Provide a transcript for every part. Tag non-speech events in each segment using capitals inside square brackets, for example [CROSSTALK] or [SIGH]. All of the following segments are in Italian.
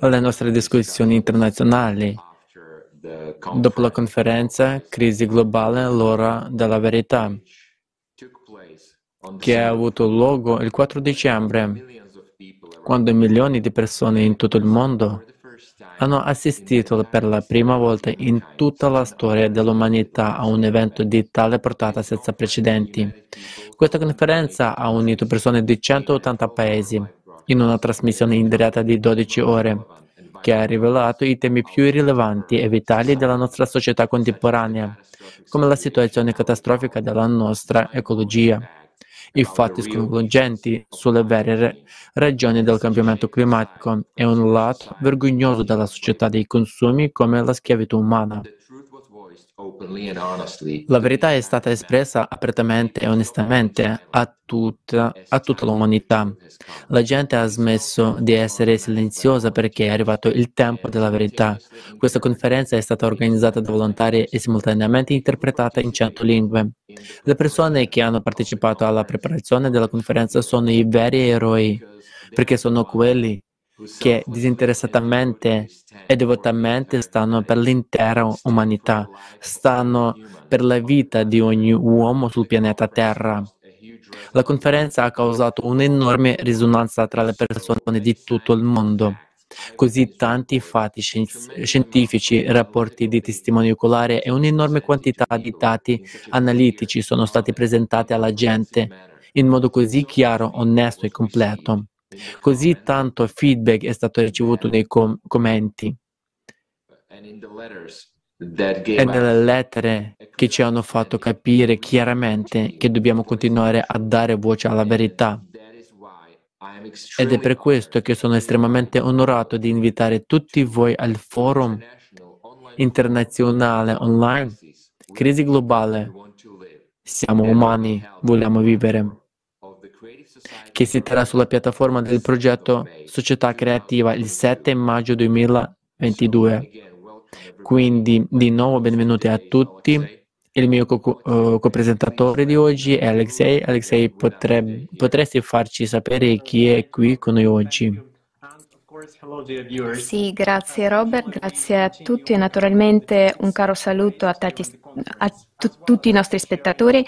alle nostre discussioni internazionali. Dopo la conferenza Crisi globale, l'ora della verità, che ha avuto luogo il 4 dicembre, quando milioni di persone in tutto il mondo hanno assistito per la prima volta in tutta la storia dell'umanità a un evento di tale portata senza precedenti. Questa conferenza ha unito persone di 180 paesi in una trasmissione in diretta di 12 ore che ha rivelato i temi più rilevanti e vitali della nostra società contemporanea, come la situazione catastrofica della nostra ecologia, i fatti sconvolgenti sulle vere ragioni del cambiamento climatico e un lato vergognoso della società dei consumi come la schiavitù umana. La verità è stata espressa apertamente e onestamente a tutta, a tutta, l'umanità. La gente ha smesso di essere silenziosa perché è arrivato il tempo della verità. Questa conferenza è stata organizzata da volontari e simultaneamente interpretata in cento lingue. Le persone che hanno partecipato alla preparazione della conferenza sono i veri eroi, perché sono quelli che disinteressatamente e devotamente stanno per l'intera umanità, stanno per la vita di ogni uomo sul pianeta Terra. La conferenza ha causato un'enorme risonanza tra le persone di tutto il mondo. Così tanti fatti scientifici, rapporti di testimoni oculari e un'enorme quantità di dati analitici sono stati presentati alla gente in modo così chiaro, onesto e completo. Così tanto feedback è stato ricevuto nei com- commenti. E nelle lettere che ci hanno fatto capire chiaramente che dobbiamo continuare a dare voce alla verità. Ed è per questo che sono estremamente onorato di invitare tutti voi al forum internazionale online Crisi globale. Siamo umani, vogliamo vivere che si terrà sulla piattaforma del progetto Società Creativa il 7 maggio 2022. Quindi di nuovo benvenuti a tutti. Il mio uh, copresentatore di oggi è Alexei. Alexei, potreb- potresti farci sapere chi è qui con noi oggi? Sì, grazie Robert, grazie a tutti e naturalmente un caro saluto a, tati, a tutti i nostri spettatori.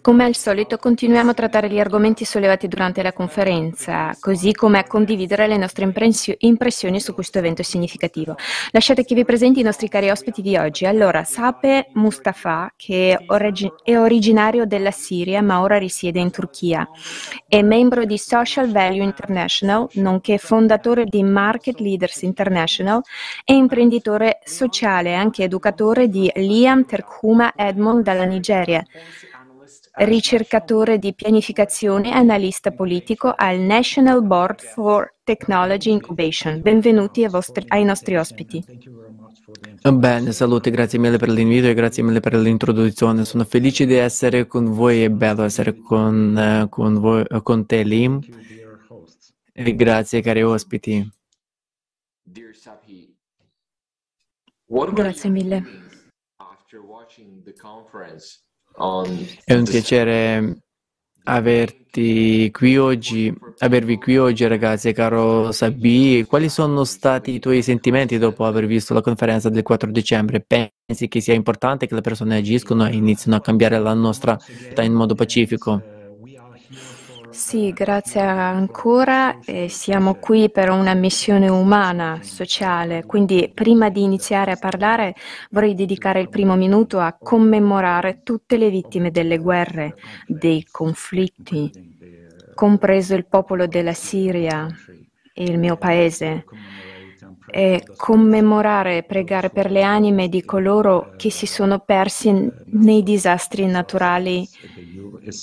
Come al solito continuiamo a trattare gli argomenti sollevati durante la conferenza, così come a condividere le nostre impressioni su questo evento significativo. Lasciate che vi presenti i nostri cari ospiti di oggi. Allora, Sape Mustafa, che è, origi- è originario della Siria ma ora risiede in Turchia, è membro di Social Value International, nonché fondatore di Market Leaders International e imprenditore sociale e anche educatore di Liam Terkhuma Edmond Simon dalla Nigeria, ricercatore di pianificazione e analista politico al National Board for Technology Incubation. Benvenuti ai, vostri, ai nostri ospiti. Bene, salute, grazie mille per l'invito e grazie mille per l'introduzione. Sono felice di essere con voi, è bello essere con, con, voi, con te, Lim. E grazie, cari ospiti. Grazie mille. È un piacere averti qui oggi, avervi qui oggi ragazzi, caro Sabi. Quali sono stati i tuoi sentimenti dopo aver visto la conferenza del 4 dicembre? Pensi che sia importante che le persone agiscono e iniziano a cambiare la nostra vita in modo pacifico? Sì, grazie ancora. Eh, siamo qui per una missione umana, sociale, quindi prima di iniziare a parlare vorrei dedicare il primo minuto a commemorare tutte le vittime delle guerre, dei conflitti, compreso il popolo della Siria e il mio paese, e commemorare e pregare per le anime di coloro che si sono persi nei disastri naturali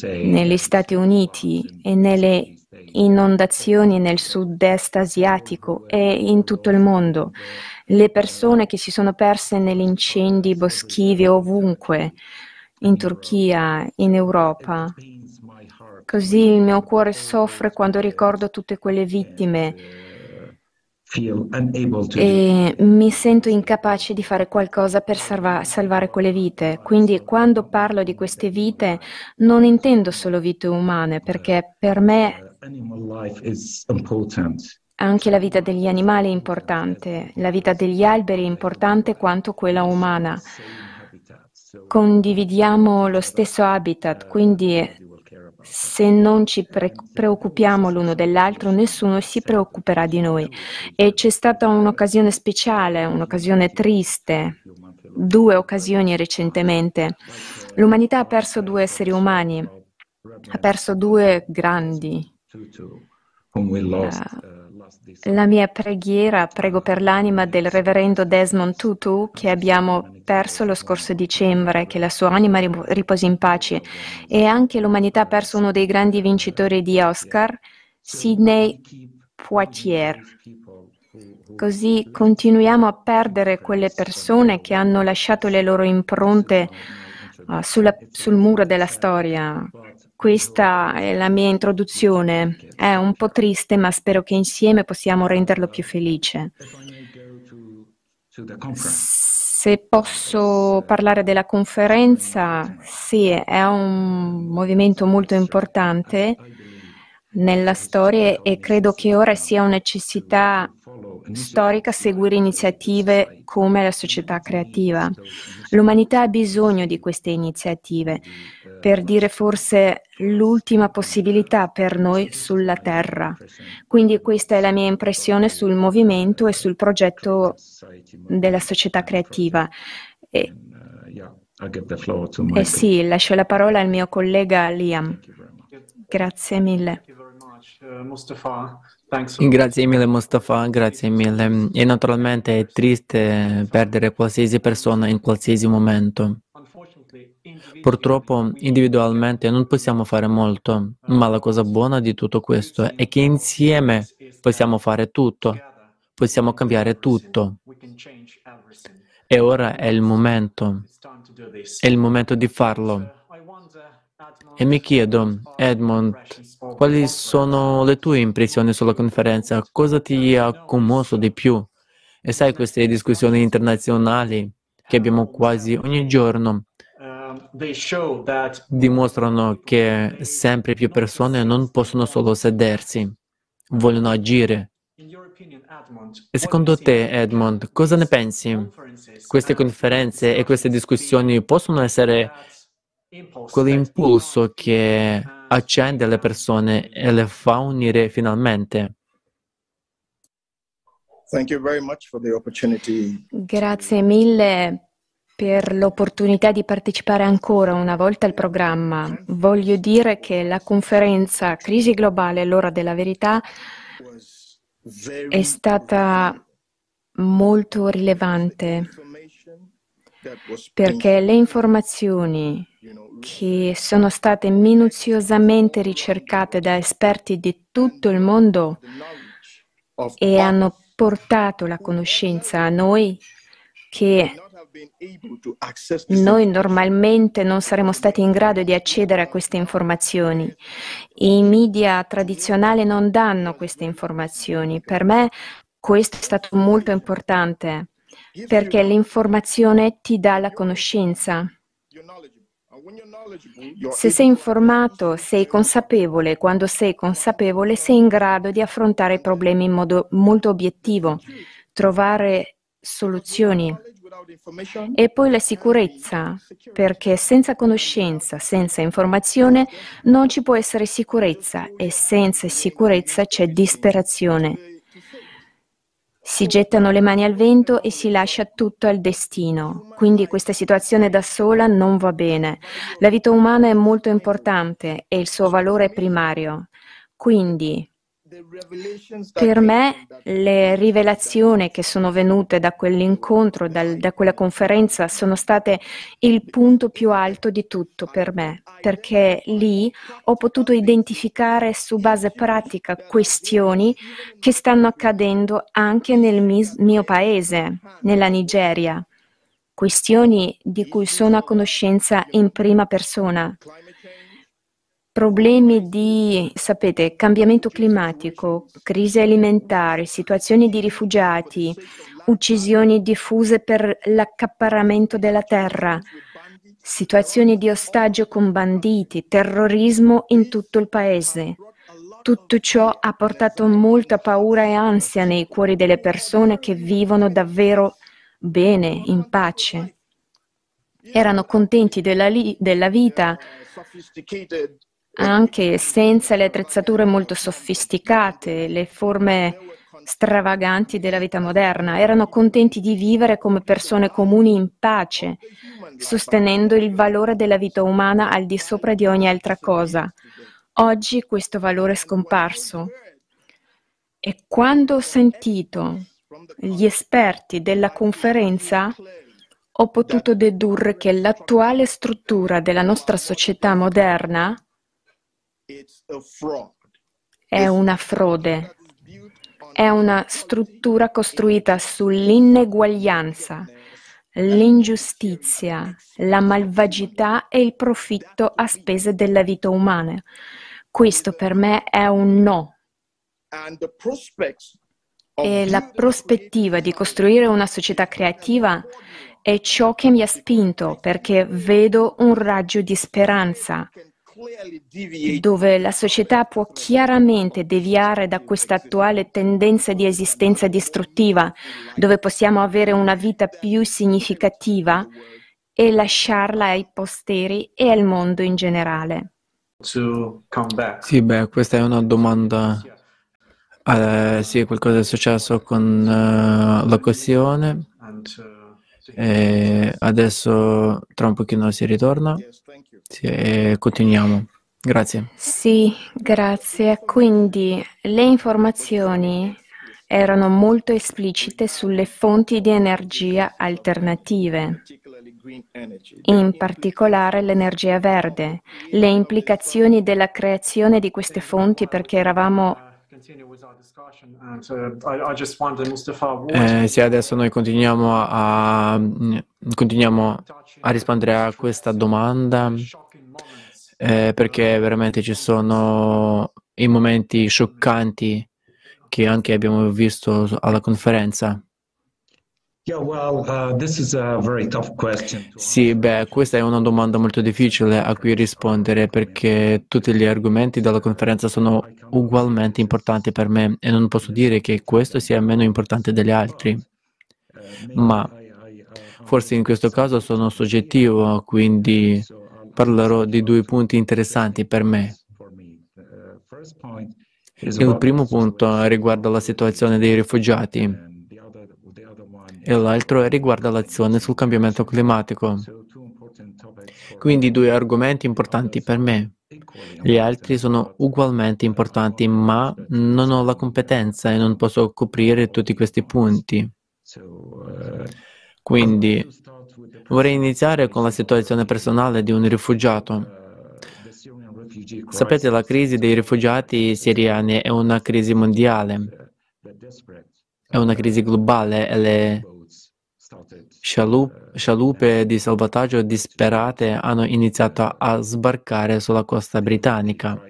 negli Stati Uniti e nelle inondazioni nel sud-est asiatico e in tutto il mondo, le persone che si sono perse negli incendi boschivi ovunque, in Turchia, in Europa. Così il mio cuore soffre quando ricordo tutte quelle vittime e mi sento incapace di fare qualcosa per salva- salvare quelle vite. Quindi quando parlo di queste vite non intendo solo vite umane, perché per me anche la vita degli animali è importante, la vita degli alberi è importante quanto quella umana. Condividiamo lo stesso habitat, quindi se non ci pre- preoccupiamo l'uno dell'altro, nessuno si preoccuperà di noi. E c'è stata un'occasione speciale, un'occasione triste, due occasioni recentemente. L'umanità ha perso due esseri umani, ha perso due grandi. Uh, la mia preghiera, prego per l'anima del reverendo Desmond Tutu che abbiamo perso lo scorso dicembre, che la sua anima riposi in pace e anche l'umanità ha perso uno dei grandi vincitori di Oscar, Sidney Poitier. Così continuiamo a perdere quelle persone che hanno lasciato le loro impronte uh, sulla, sul muro della storia. Questa è la mia introduzione. È un po' triste, ma spero che insieme possiamo renderlo più felice. Se posso parlare della conferenza, sì, è un movimento molto importante nella storia e credo che ora sia una necessità storica seguire iniziative come la società creativa. L'umanità ha bisogno di queste iniziative per dire forse l'ultima possibilità per noi sulla Terra. Quindi questa è la mia impressione sul movimento e sul progetto della società creativa. E, eh sì, lascio la parola al mio collega Liam. Grazie mille. Grazie mille Mustafa, grazie mille. E naturalmente è triste perdere qualsiasi persona in qualsiasi momento. Purtroppo individualmente non possiamo fare molto, ma la cosa buona di tutto questo è che insieme possiamo fare tutto, possiamo cambiare tutto. E ora è il momento, è il momento di farlo. E mi chiedo, Edmond, quali sono le tue impressioni sulla conferenza? Cosa ti ha commosso di più? E sai queste discussioni internazionali che abbiamo quasi ogni giorno dimostrano che sempre più persone non possono solo sedersi, vogliono agire. E secondo te, Edmond, cosa ne pensi? Queste conferenze e queste discussioni possono essere quell'impulso che accende le persone e le fa unire finalmente. Grazie mille per l'opportunità di partecipare ancora una volta al programma. Voglio dire che la conferenza Crisi globale, l'ora della verità è stata molto rilevante perché le informazioni che sono state minuziosamente ricercate da esperti di tutto il mondo e hanno portato la conoscenza a noi che noi normalmente non saremmo stati in grado di accedere a queste informazioni. I media tradizionali non danno queste informazioni. Per me questo è stato molto importante perché l'informazione ti dà la conoscenza. Se sei informato, sei consapevole. Quando sei consapevole, sei in grado di affrontare i problemi in modo molto obiettivo, trovare soluzioni. E poi la sicurezza, perché senza conoscenza, senza informazione, non ci può essere sicurezza e senza sicurezza c'è disperazione. Si gettano le mani al vento e si lascia tutto al destino. Quindi questa situazione da sola non va bene. La vita umana è molto importante e il suo valore è primario. Quindi per me le rivelazioni che sono venute da quell'incontro, dal, da quella conferenza, sono state il punto più alto di tutto per me, perché lì ho potuto identificare su base pratica questioni che stanno accadendo anche nel mio paese, nella Nigeria, questioni di cui sono a conoscenza in prima persona problemi di, sapete, cambiamento climatico, crisi alimentare, situazioni di rifugiati, uccisioni diffuse per l'accaparramento della terra, situazioni di ostaggio con banditi, terrorismo in tutto il paese. tutto ciò ha portato molta paura e ansia nei cuori delle persone che vivono davvero bene, in pace. Erano contenti della, li- della vita anche senza le attrezzature molto sofisticate, le forme stravaganti della vita moderna. Erano contenti di vivere come persone comuni in pace, sostenendo il valore della vita umana al di sopra di ogni altra cosa. Oggi questo valore è scomparso. E quando ho sentito gli esperti della conferenza, ho potuto dedurre che l'attuale struttura della nostra società moderna è una frode, è una struttura costruita sull'ineguaglianza, l'ingiustizia, la malvagità e il profitto a spese della vita umana. Questo per me è un no. E la prospettiva di costruire una società creativa è ciò che mi ha spinto perché vedo un raggio di speranza dove la società può chiaramente deviare da questa attuale tendenza di esistenza distruttiva, dove possiamo avere una vita più significativa e lasciarla ai posteri e al mondo in generale. Sì, beh, questa è una domanda. Eh, sì, qualcosa è successo con uh, la questione. E adesso tra un pochino si ritorna. E continuiamo. Grazie. Sì, grazie. Quindi le informazioni erano molto esplicite sulle fonti di energia alternative, in particolare l'energia verde, le implicazioni della creazione di queste fonti perché eravamo eh, sì, adesso noi continuiamo a, continuiamo a rispondere a questa domanda eh, perché veramente ci sono i momenti scioccanti che anche abbiamo visto alla conferenza. Uh, sì, beh, questa è una domanda molto difficile a cui rispondere perché tutti gli argomenti della conferenza sono ugualmente importanti per me e non posso dire che questo sia meno importante degli altri. Ma forse in questo caso sono soggettivo, quindi parlerò di due punti interessanti per me. Il primo punto riguarda la situazione dei rifugiati e l'altro riguarda l'azione sul cambiamento climatico. Quindi due argomenti importanti per me. Gli altri sono ugualmente importanti, ma non ho la competenza e non posso coprire tutti questi punti. Quindi vorrei iniziare con la situazione personale di un rifugiato. Sapete, la crisi dei rifugiati siriani è una crisi mondiale, è una crisi globale e le scialuppe di salvataggio disperate hanno iniziato a sbarcare sulla costa britannica.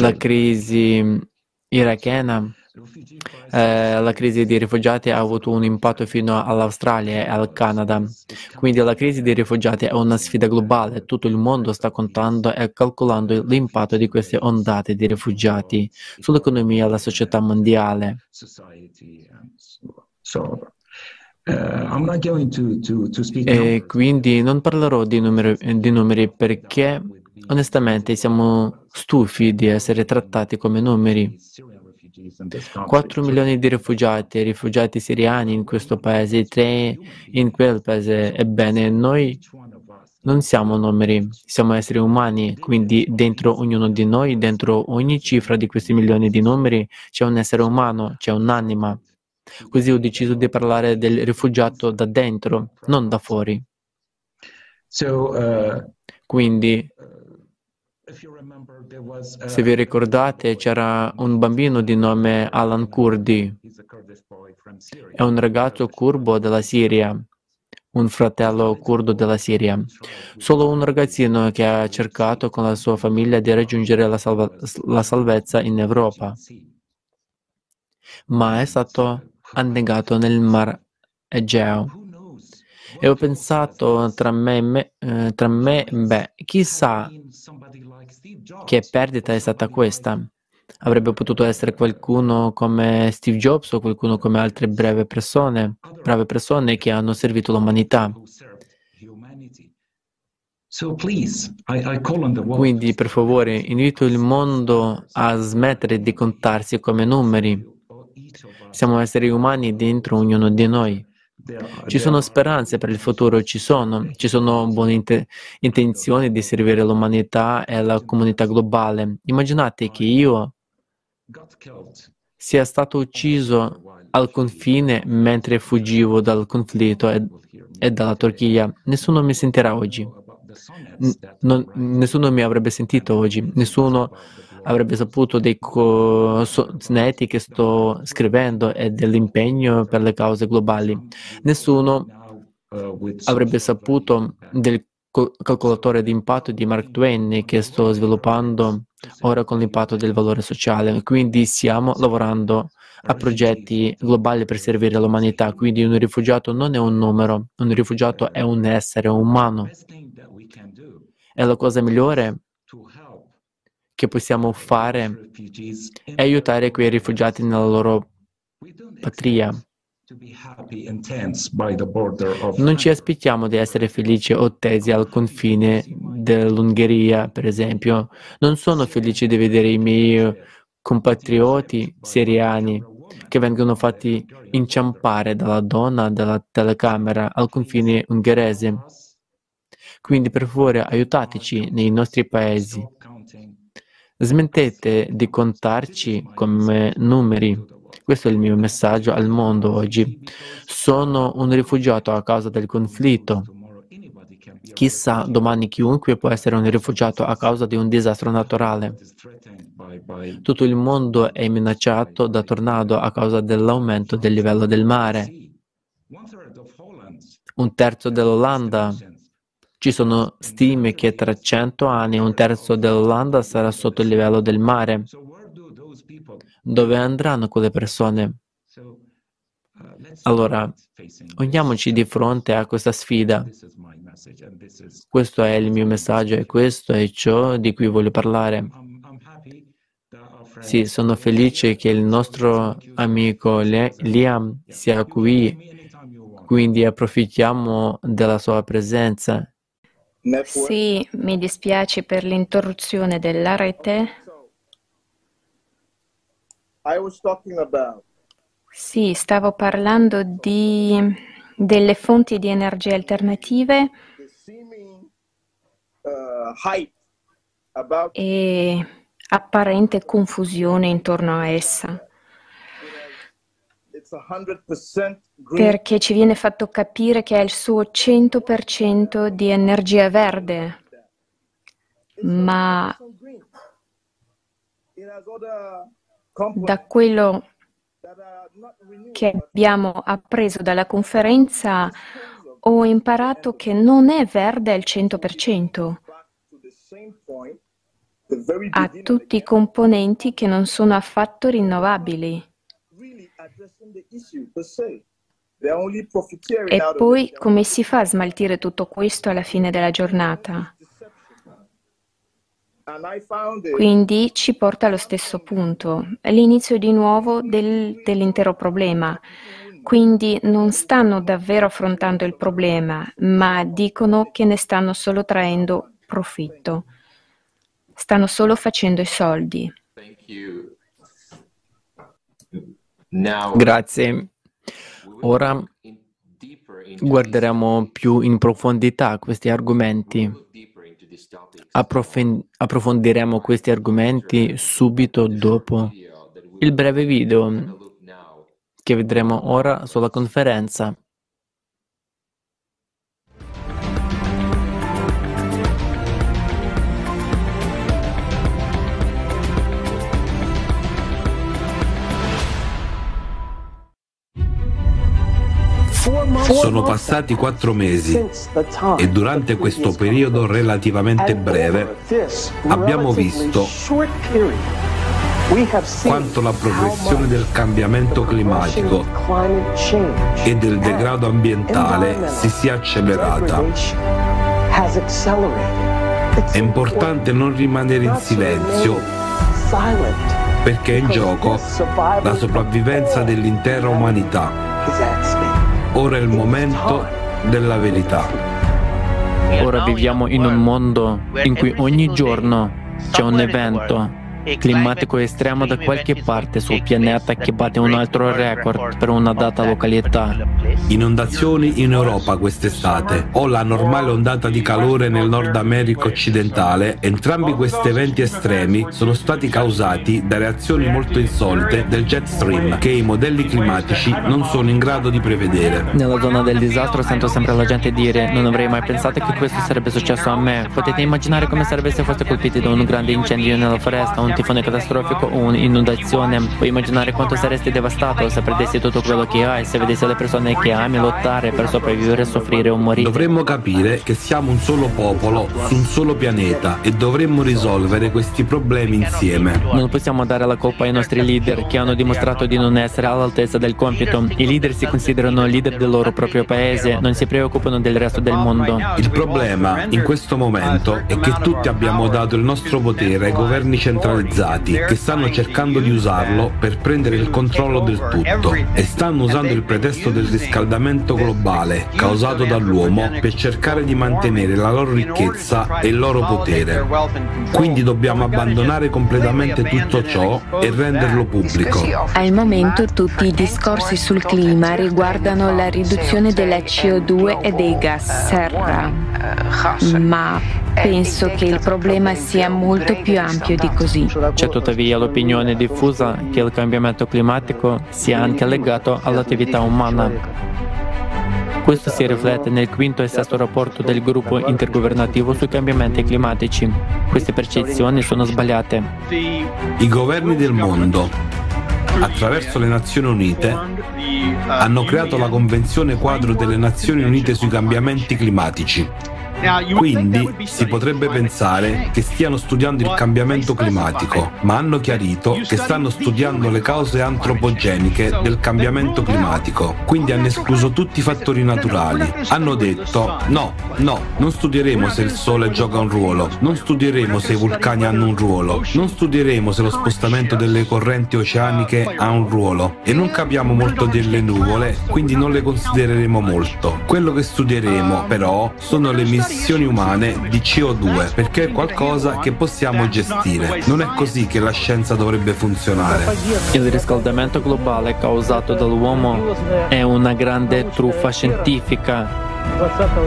La crisi irachena eh, la crisi dei rifugiati ha avuto un impatto fino all'Australia e al Canada. Quindi la crisi dei rifugiati è una sfida globale. Tutto il mondo sta contando e calcolando l'impatto di queste ondate di rifugiati sull'economia e la società mondiale. E quindi non parlerò di numeri, di numeri perché onestamente siamo stufi di essere trattati come numeri. 4 milioni di rifugiati, rifugiati siriani in questo paese, 3 in quel paese. Ebbene, noi non siamo numeri, siamo esseri umani, quindi dentro ognuno di noi, dentro ogni cifra di questi milioni di numeri, c'è un essere umano, c'è un'anima. Così ho deciso di parlare del rifugiato da dentro, non da fuori. Uh, quindi se vi ricordate, c'era un bambino di nome Alan Kurdi. È un ragazzo curbo della Siria, un fratello curdo della Siria. Solo un ragazzino che ha cercato con la sua famiglia di raggiungere la, salva- la salvezza in Europa, ma è stato annegato nel Mar Egeo. E ho pensato tra me, me, eh, tra me, beh, chissà che perdita è stata questa. Avrebbe potuto essere qualcuno come Steve Jobs o qualcuno come altre brave persone, brave persone che hanno servito l'umanità. Quindi, per favore, invito il mondo a smettere di contarsi come numeri. Siamo esseri umani dentro ognuno di noi. Ci sono speranze per il futuro, ci sono, ci sono buone int- intenzioni di servire l'umanità e la comunità globale. Immaginate che io sia stato ucciso al confine mentre fuggivo dal conflitto e, e dalla Turchia. Nessuno mi sentirà oggi. Non, nessuno mi avrebbe sentito oggi, nessuno avrebbe saputo dei sonetti che sto scrivendo e dell'impegno per le cause globali. Nessuno avrebbe saputo del calcolatore di impatto di Mark Twain che sto sviluppando ora con l'impatto del valore sociale. Quindi stiamo lavorando a progetti globali per servire l'umanità. Quindi un rifugiato non è un numero, un rifugiato è un essere umano. E la cosa migliore che possiamo fare è aiutare quei rifugiati nella loro patria. Non ci aspettiamo di essere felici o tesi al confine dell'Ungheria, per esempio. Non sono felice di vedere i miei compatrioti siriani che vengono fatti inciampare dalla donna della telecamera al confine ungherese. Quindi per favore aiutateci nei nostri paesi. Smettete di contarci come numeri. Questo è il mio messaggio al mondo oggi. Sono un rifugiato a causa del conflitto. Chissà, domani chiunque può essere un rifugiato a causa di un disastro naturale. Tutto il mondo è minacciato da tornado a causa dell'aumento del livello del mare. Un terzo dell'Olanda ci sono stime che tra cento anni un terzo dell'Olanda sarà sotto il livello del mare. Dove andranno quelle persone? Allora, poniamoci di fronte a questa sfida. Questo è il mio messaggio e questo è ciò di cui voglio parlare. Sì, sono felice che il nostro amico Liam sia qui, quindi approfittiamo della sua presenza sì, mi dispiace per l'interruzione della rete. Sì, stavo parlando di, delle fonti di energia alternative. Uh, e apparente confusione intorno a essa perché ci viene fatto capire che è il suo 100% di energia verde, ma da quello che abbiamo appreso dalla conferenza ho imparato che non è verde al 100%. Ha tutti i componenti che non sono affatto rinnovabili. E poi come si fa a smaltire tutto questo alla fine della giornata? Quindi ci porta allo stesso punto, l'inizio di nuovo del, dell'intero problema. Quindi non stanno davvero affrontando il problema, ma dicono che ne stanno solo traendo profitto. Stanno solo facendo i soldi. Grazie. Ora guarderemo più in profondità questi argomenti. approfondiremo questi argomenti subito dopo il breve video che vedremo ora sulla conferenza. Sono passati quattro mesi e durante questo periodo relativamente breve abbiamo visto quanto la progressione del cambiamento climatico e del degrado ambientale si sia accelerata. È importante non rimanere in silenzio perché è in gioco la sopravvivenza dell'intera umanità. Ora è il momento della verità. Ora viviamo in un mondo in cui ogni giorno c'è un evento climatico estremo da qualche parte sul pianeta che batte un altro record per una data località. Inondazioni in Europa quest'estate o la normale ondata di calore nel Nord America occidentale, entrambi questi eventi estremi sono stati causati da reazioni molto insolite del jet stream che i modelli climatici non sono in grado di prevedere. Nella zona del disastro sento sempre la gente dire non avrei mai pensato che questo sarebbe successo a me. Potete immaginare come sarebbe se foste colpiti da un grande incendio nella foresta, un tifone catastrofico o un'inondazione. Puoi immaginare quanto saresti devastato se perdessi tutto quello che hai, se vedessi le persone che ami lottare per sopravvivere, soffrire o morire. Dovremmo capire che siamo un solo popolo su un solo pianeta e dovremmo risolvere questi problemi insieme. Non possiamo dare la colpa ai nostri leader che hanno dimostrato di non essere all'altezza del compito. I leader si considerano leader del loro proprio paese, non si preoccupano del resto del mondo. Il problema in questo momento è che tutti abbiamo dato il nostro potere ai governi centralizzati stati che stanno cercando di usarlo per prendere il controllo del tutto e stanno usando il pretesto del riscaldamento globale causato dall'uomo per cercare di mantenere la loro ricchezza e il loro potere. Quindi dobbiamo abbandonare completamente tutto ciò e renderlo pubblico. Al momento tutti i discorsi sul clima riguardano la riduzione della CO2 e dei gas serra, ma penso che il problema sia molto più ampio di così. C'è tuttavia l'opinione diffusa che il cambiamento climatico sia anche legato all'attività umana. Questo si riflette nel quinto e sesto rapporto del gruppo intergovernativo sui cambiamenti climatici. Queste percezioni sono sbagliate. I governi del mondo, attraverso le Nazioni Unite, hanno creato la Convenzione quadro delle Nazioni Unite sui cambiamenti climatici quindi si potrebbe pensare che stiano studiando il cambiamento climatico, ma hanno chiarito che stanno studiando le cause antropogeniche del cambiamento climatico. Quindi hanno escluso tutti i fattori naturali. Hanno detto no, no, non studieremo se il Sole gioca un ruolo, non studieremo se i vulcani hanno un ruolo, non studieremo se lo spostamento delle correnti oceaniche ha un ruolo e non capiamo molto delle nuvole, quindi non le considereremo molto. Quello che studieremo però sono le emissioni emissioni umane di CO2 perché è qualcosa che possiamo gestire. Non è così che la scienza dovrebbe funzionare. Il riscaldamento globale causato dall'uomo è una grande truffa scientifica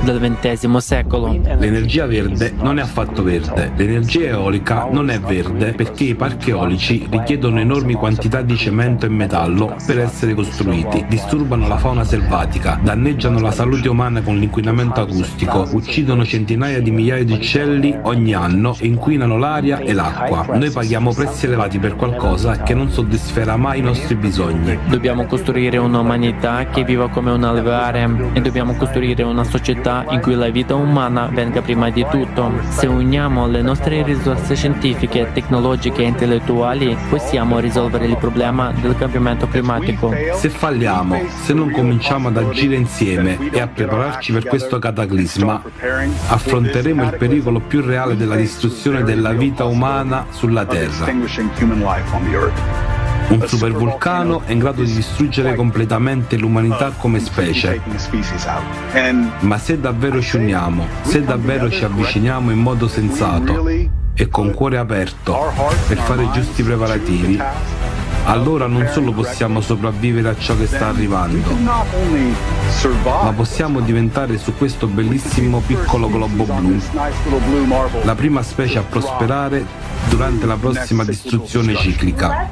del XX secolo. L'energia verde non è affatto verde. L'energia eolica non è verde perché i parchi eolici richiedono enormi quantità di cemento e metallo per essere costruiti, disturbano la fauna selvatica, danneggiano la salute umana con l'inquinamento acustico, uccidono centinaia di migliaia di uccelli ogni anno e inquinano l'aria e l'acqua. Noi paghiamo prezzi elevati per qualcosa che non soddisferà mai i nostri bisogni. Dobbiamo costruire un'umanità che viva come un alveare e dobbiamo costruire una società in cui la vita umana venga prima di tutto. Se uniamo le nostre risorse scientifiche, tecnologiche e intellettuali, possiamo risolvere il problema del cambiamento climatico. Se falliamo, se non cominciamo ad agire insieme e a prepararci per questo cataclisma, affronteremo il pericolo più reale della distruzione della vita umana sulla Terra. Un supervulcano è in grado di distruggere completamente l'umanità come specie. Ma se davvero ci uniamo, se davvero ci avviciniamo in modo sensato e con cuore aperto per fare giusti preparativi, allora non solo possiamo sopravvivere a ciò che sta arrivando, ma possiamo diventare su questo bellissimo piccolo globo blu la prima specie a prosperare durante la prossima distruzione ciclica.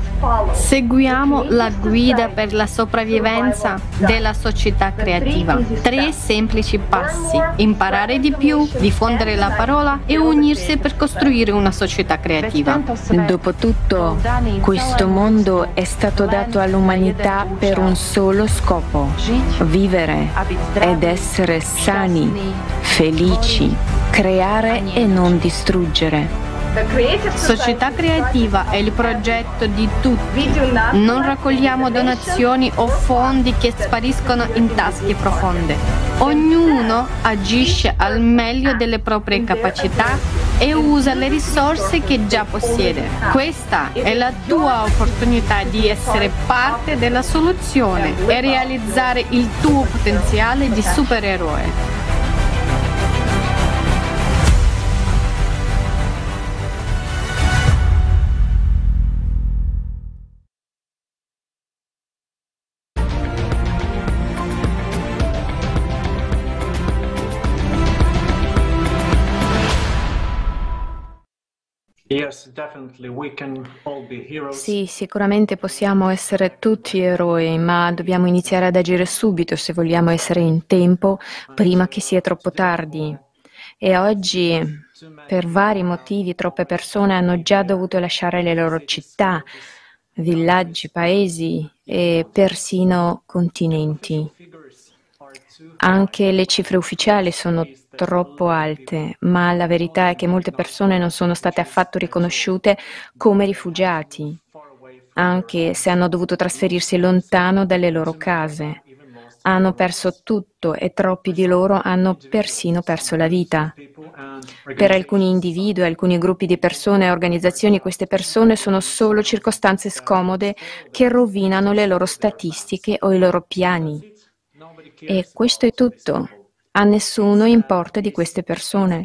Seguiamo la guida per la sopravvivenza della società creativa. Tre semplici passi. Imparare di più, diffondere la parola e unirsi per costruire una società creativa. Dopotutto, questo mondo è stato dato all'umanità per un solo scopo, vivere ed essere sani, felici, creare e non distruggere. Società creativa è il progetto di tutti. Non raccogliamo donazioni o fondi che spariscono in tasche profonde. Ognuno agisce al meglio delle proprie capacità e usa le risorse che già possiede. Questa è la tua opportunità di essere parte della soluzione e realizzare il tuo potenziale di supereroe. Sì, sicuramente possiamo essere tutti eroi, ma dobbiamo iniziare ad agire subito se vogliamo essere in tempo prima che sia troppo tardi. E oggi, per vari motivi, troppe persone hanno già dovuto lasciare le loro città, villaggi, paesi e persino continenti. Anche le cifre ufficiali sono troppo alte, ma la verità è che molte persone non sono state affatto riconosciute come rifugiati, anche se hanno dovuto trasferirsi lontano dalle loro case. Hanno perso tutto e troppi di loro hanno persino perso la vita. Per alcuni individui, alcuni gruppi di persone e organizzazioni, queste persone sono solo circostanze scomode che rovinano le loro statistiche o i loro piani. E questo è tutto. A nessuno importa di queste persone.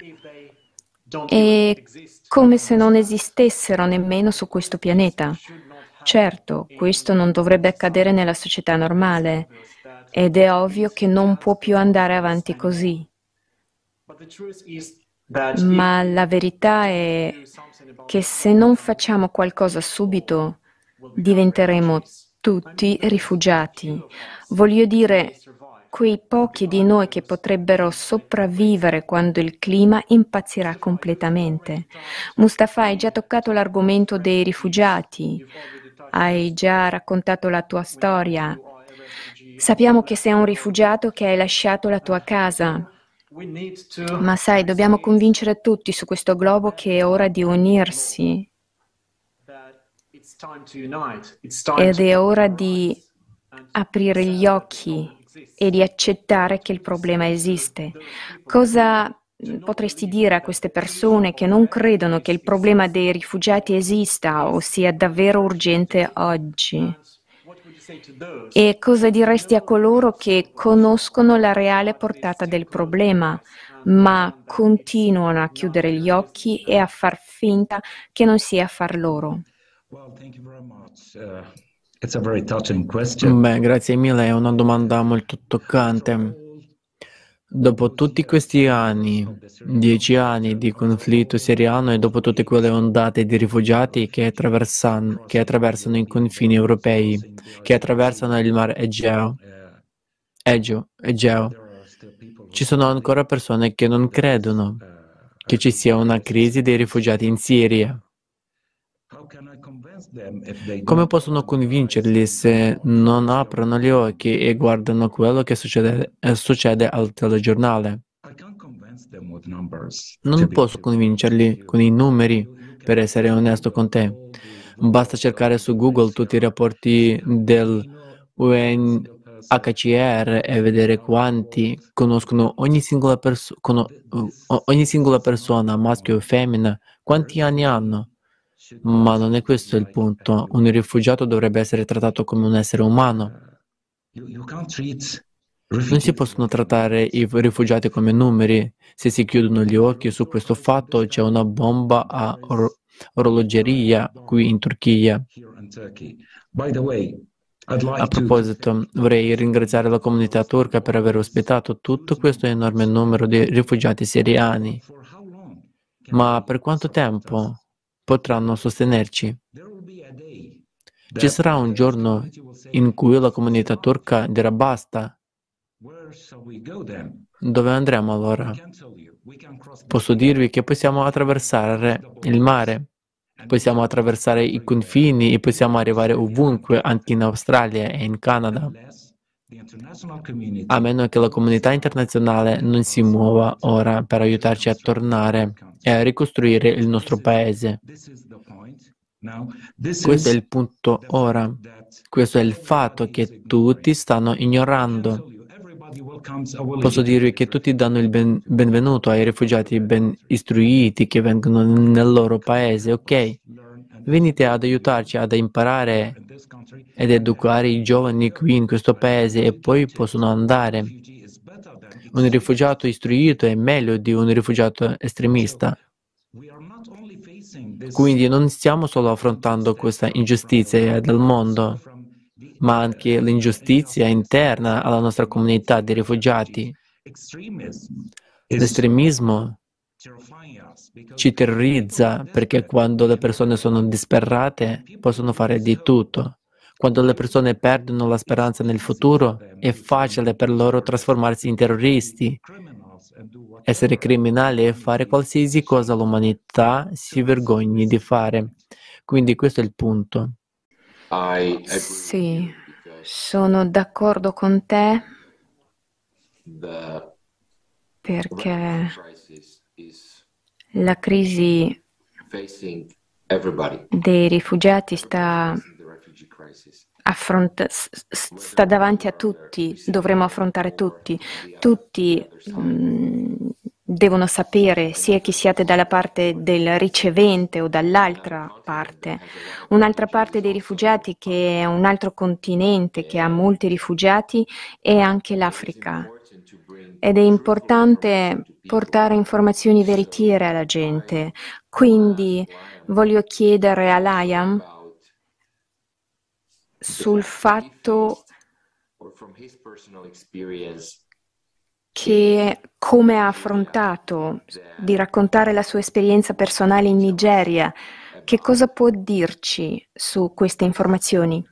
È come se non esistessero nemmeno su questo pianeta. Certo, questo non dovrebbe accadere nella società normale ed è ovvio che non può più andare avanti così. Ma la verità è che se non facciamo qualcosa subito, diventeremo tutti rifugiati. Voglio dire, quei pochi di noi che potrebbero sopravvivere quando il clima impazzirà completamente. Mustafa, hai già toccato l'argomento dei rifugiati, hai già raccontato la tua storia. Sappiamo che sei un rifugiato che hai lasciato la tua casa. Ma sai, dobbiamo convincere tutti su questo globo che è ora di unirsi. Ed è ora di aprire gli occhi e di accettare che il problema esiste. Cosa potresti dire a queste persone che non credono che il problema dei rifugiati esista o sia davvero urgente oggi? E cosa diresti a coloro che conoscono la reale portata del problema, ma continuano a chiudere gli occhi e a far finta che non sia affar loro? Beh, grazie mille, è una domanda molto toccante. Dopo tutti questi anni, dieci anni di conflitto siriano e dopo tutte quelle ondate di rifugiati che attraversano, che attraversano i confini europei, che attraversano il mare Egeo, Egeo, Egeo, ci sono ancora persone che non credono che ci sia una crisi dei rifugiati in Siria. Come possono convincerli se non aprono gli occhi e guardano quello che succede, eh, succede al telegiornale? Non posso convincerli con i numeri, per essere onesto con te. Basta cercare su Google tutti i rapporti del UNHCR e vedere quanti conoscono ogni singola, perso- con- ogni singola persona, maschio o femmina, quanti anni hanno. Ma non è questo il punto. Un rifugiato dovrebbe essere trattato come un essere umano. Non si possono trattare i rifugiati come numeri. Se si chiudono gli occhi su questo fatto, c'è una bomba a or- orologeria qui in Turchia. A proposito, vorrei ringraziare la comunità turca per aver ospitato tutto questo enorme numero di rifugiati siriani. Ma per quanto tempo potranno sostenerci. Ci sarà un giorno in cui la comunità turca dirà basta. Dove andremo allora? Posso dirvi che possiamo attraversare il mare, possiamo attraversare i confini e possiamo arrivare ovunque, anche in Australia e in Canada. A meno che la comunità internazionale non si muova ora per aiutarci a tornare e a ricostruire il nostro paese. Questo è il punto ora. Questo è il fatto che tutti stanno ignorando. Posso dirvi che tutti danno il ben, benvenuto ai rifugiati ben istruiti che vengono nel loro paese, ok? Venite ad aiutarci ad imparare ed educare i giovani qui in questo paese e poi possono andare. Un rifugiato istruito è meglio di un rifugiato estremista. Quindi non stiamo solo affrontando questa ingiustizia del mondo, ma anche l'ingiustizia interna alla nostra comunità di rifugiati. L'estremismo ci terrorizza perché quando le persone sono disperate possono fare di tutto. Quando le persone perdono la speranza nel futuro è facile per loro trasformarsi in terroristi, essere criminali e fare qualsiasi cosa l'umanità si vergogni di fare. Quindi questo è il punto. Sì, sono d'accordo con te perché la crisi dei rifugiati sta, affronta, sta davanti a tutti, dovremo affrontare tutti. Tutti mh, mm, devono sapere, sia che siate dalla parte del ricevente o dall'altra parte. Un'altra parte dei rifugiati, che è un altro continente che ha molti rifugiati, è anche l'Africa ed è importante portare informazioni veritiere alla gente. Quindi voglio chiedere a Liam sul fatto che come ha affrontato di raccontare la sua esperienza personale in Nigeria. Che cosa può dirci su queste informazioni?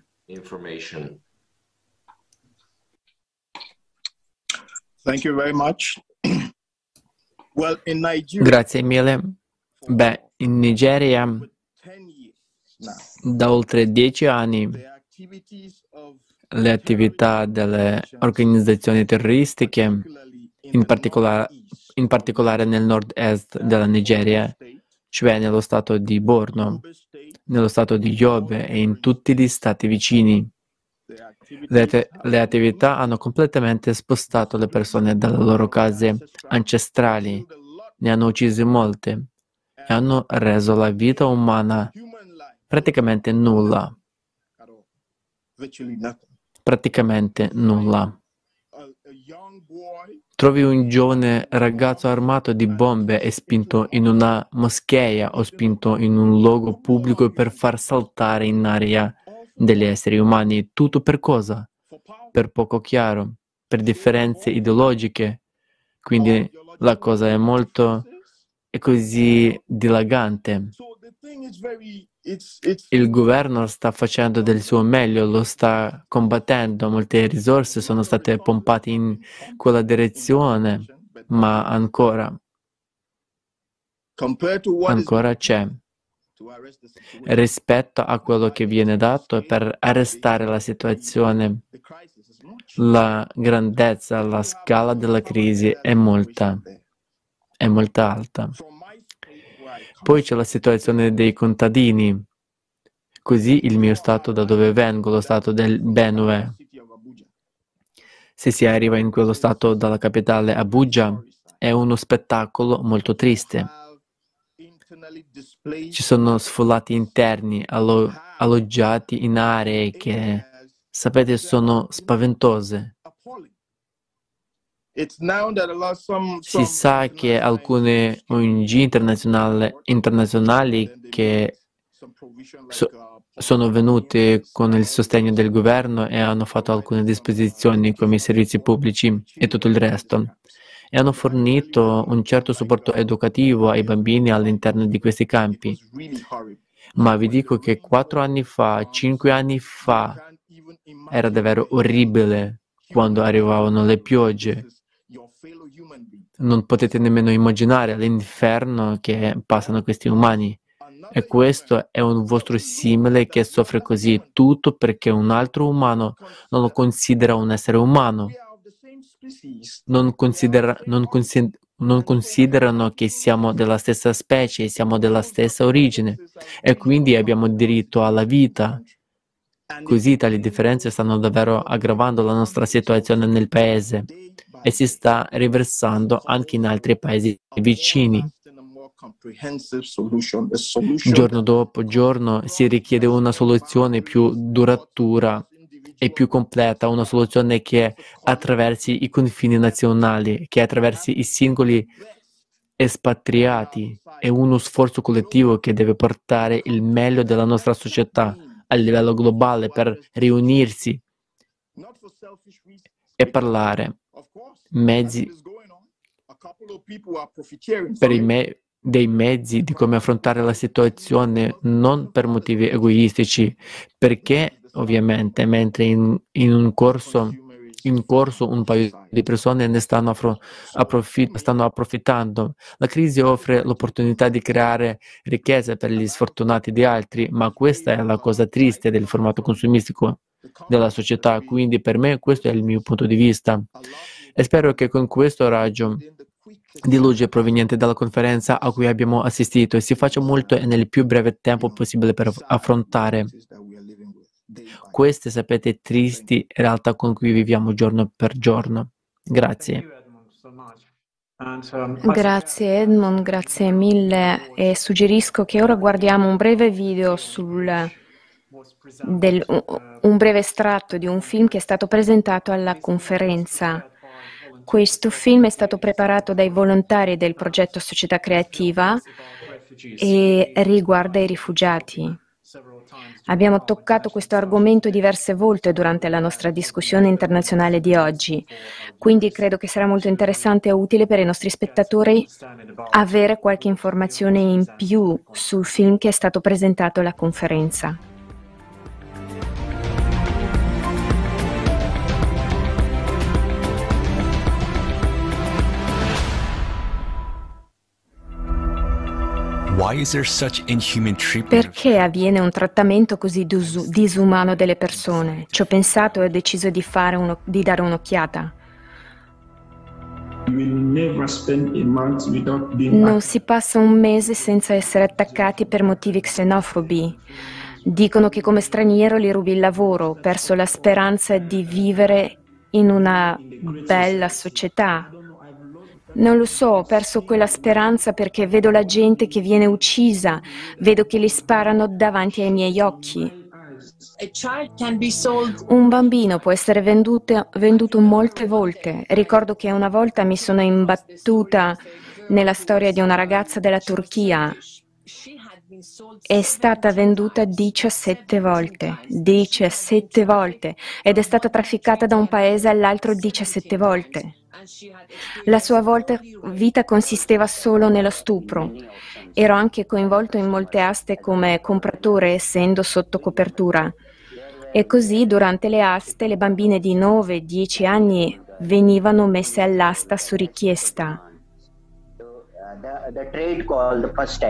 [CLEARS THROAT] Grazie mille. Beh, in Nigeria da oltre dieci anni le attività delle organizzazioni terroristiche, in particolare, in particolare nel nord-est della Nigeria, cioè nello stato di Borno, nello stato di Yobe e in tutti gli stati vicini. Le, attività hanno completamente spostato le persone dalle loro case ancestrali, ne hanno uccise molte e hanno reso la vita umana praticamente nulla. Praticamente nulla. Trovi un giovane ragazzo armato di bombe e spinto in una moschea o spinto in un luogo pubblico per far saltare in aria degli esseri umani. Tutto per cosa? Per poco chiaro, per differenze ideologiche. Quindi la cosa è molto è così dilagante. Il governo sta facendo del suo meglio, lo sta combattendo, molte risorse sono state pompate in quella direzione, ma ancora, ancora c'è rispetto a quello che viene dato per arrestare la situazione. La grandezza, la scala della crisi è molta, è molto alta. Poi c'è la situazione dei contadini. Così il mio stato da dove vengo, lo stato del Benue. Se si arriva in quello stato dalla capitale Abuja, è uno spettacolo molto triste. Ci sono sfollati interni allo- alloggiati in aree che, sapete, sono spaventose. Si sa che alcune ONG internazionali, internazionali che so, sono venute con il sostegno del governo e hanno fatto alcune disposizioni come i servizi pubblici e tutto il resto e hanno fornito un certo supporto educativo ai bambini all'interno di questi campi. Ma vi dico che quattro anni fa, cinque anni fa, era davvero orribile quando arrivavano le piogge. Non potete nemmeno immaginare l'inferno che passano questi umani. E questo è un vostro simile che soffre così, tutto perché un altro umano non lo considera un essere umano. Non, considera, non, consider, non considerano che siamo della stessa specie, siamo della stessa origine e quindi abbiamo diritto alla vita. Così tali differenze stanno davvero aggravando la nostra situazione nel paese e si sta riversando anche in altri paesi vicini. Giorno dopo giorno si richiede una soluzione più duratura e più completa, una soluzione che attraversi i confini nazionali, che attraversi i singoli espatriati. E uno sforzo collettivo che deve portare il meglio della nostra società a livello globale per riunirsi e parlare. Mezzi per i me- dei mezzi di come affrontare la situazione non per motivi egoistici, perché ovviamente mentre in, in un corso in corso un paio di persone ne stanno, affro- approfitt- stanno, approfittando. La crisi offre l'opportunità di creare ricchezza per gli sfortunati di altri, ma questa è la cosa triste del formato consumistico della società. Quindi per me questo è il mio punto di vista. E spero che con questo raggio di luce proveniente dalla conferenza a cui abbiamo assistito si faccia molto nel più breve tempo possibile per affrontare queste, sapete, tristi realtà con cui viviamo giorno per giorno. Grazie. Grazie Edmond, grazie mille e suggerisco che ora guardiamo un breve video sul del, un breve estratto di un film che è stato presentato alla conferenza. Questo film è stato preparato dai volontari del progetto Società Creativa e riguarda i rifugiati. Abbiamo toccato questo argomento diverse volte durante la nostra discussione internazionale di oggi, quindi credo che sarà molto interessante e utile per i nostri spettatori avere qualche informazione in più sul film che è stato presentato alla conferenza. Perché avviene un trattamento così dis- disumano delle persone? Ci ho pensato e ho deciso di, uno, di dare un'occhiata. Non si passa un mese senza essere attaccati per motivi xenofobi. Dicono che come straniero li rubi il lavoro, ho perso la speranza di vivere in una bella società, non lo so, ho perso quella speranza perché vedo la gente che viene uccisa, vedo che li sparano davanti ai miei occhi. Un bambino può essere venduto, venduto molte volte. Ricordo che una volta mi sono imbattuta nella storia di una ragazza della Turchia. È stata venduta 17 volte, 17 volte, ed è stata trafficata da un paese all'altro 17 volte. La sua vita consisteva solo nello stupro. Ero anche coinvolto in molte aste come compratore, essendo sotto copertura. E così durante le aste le bambine di 9-10 anni venivano messe all'asta su richiesta.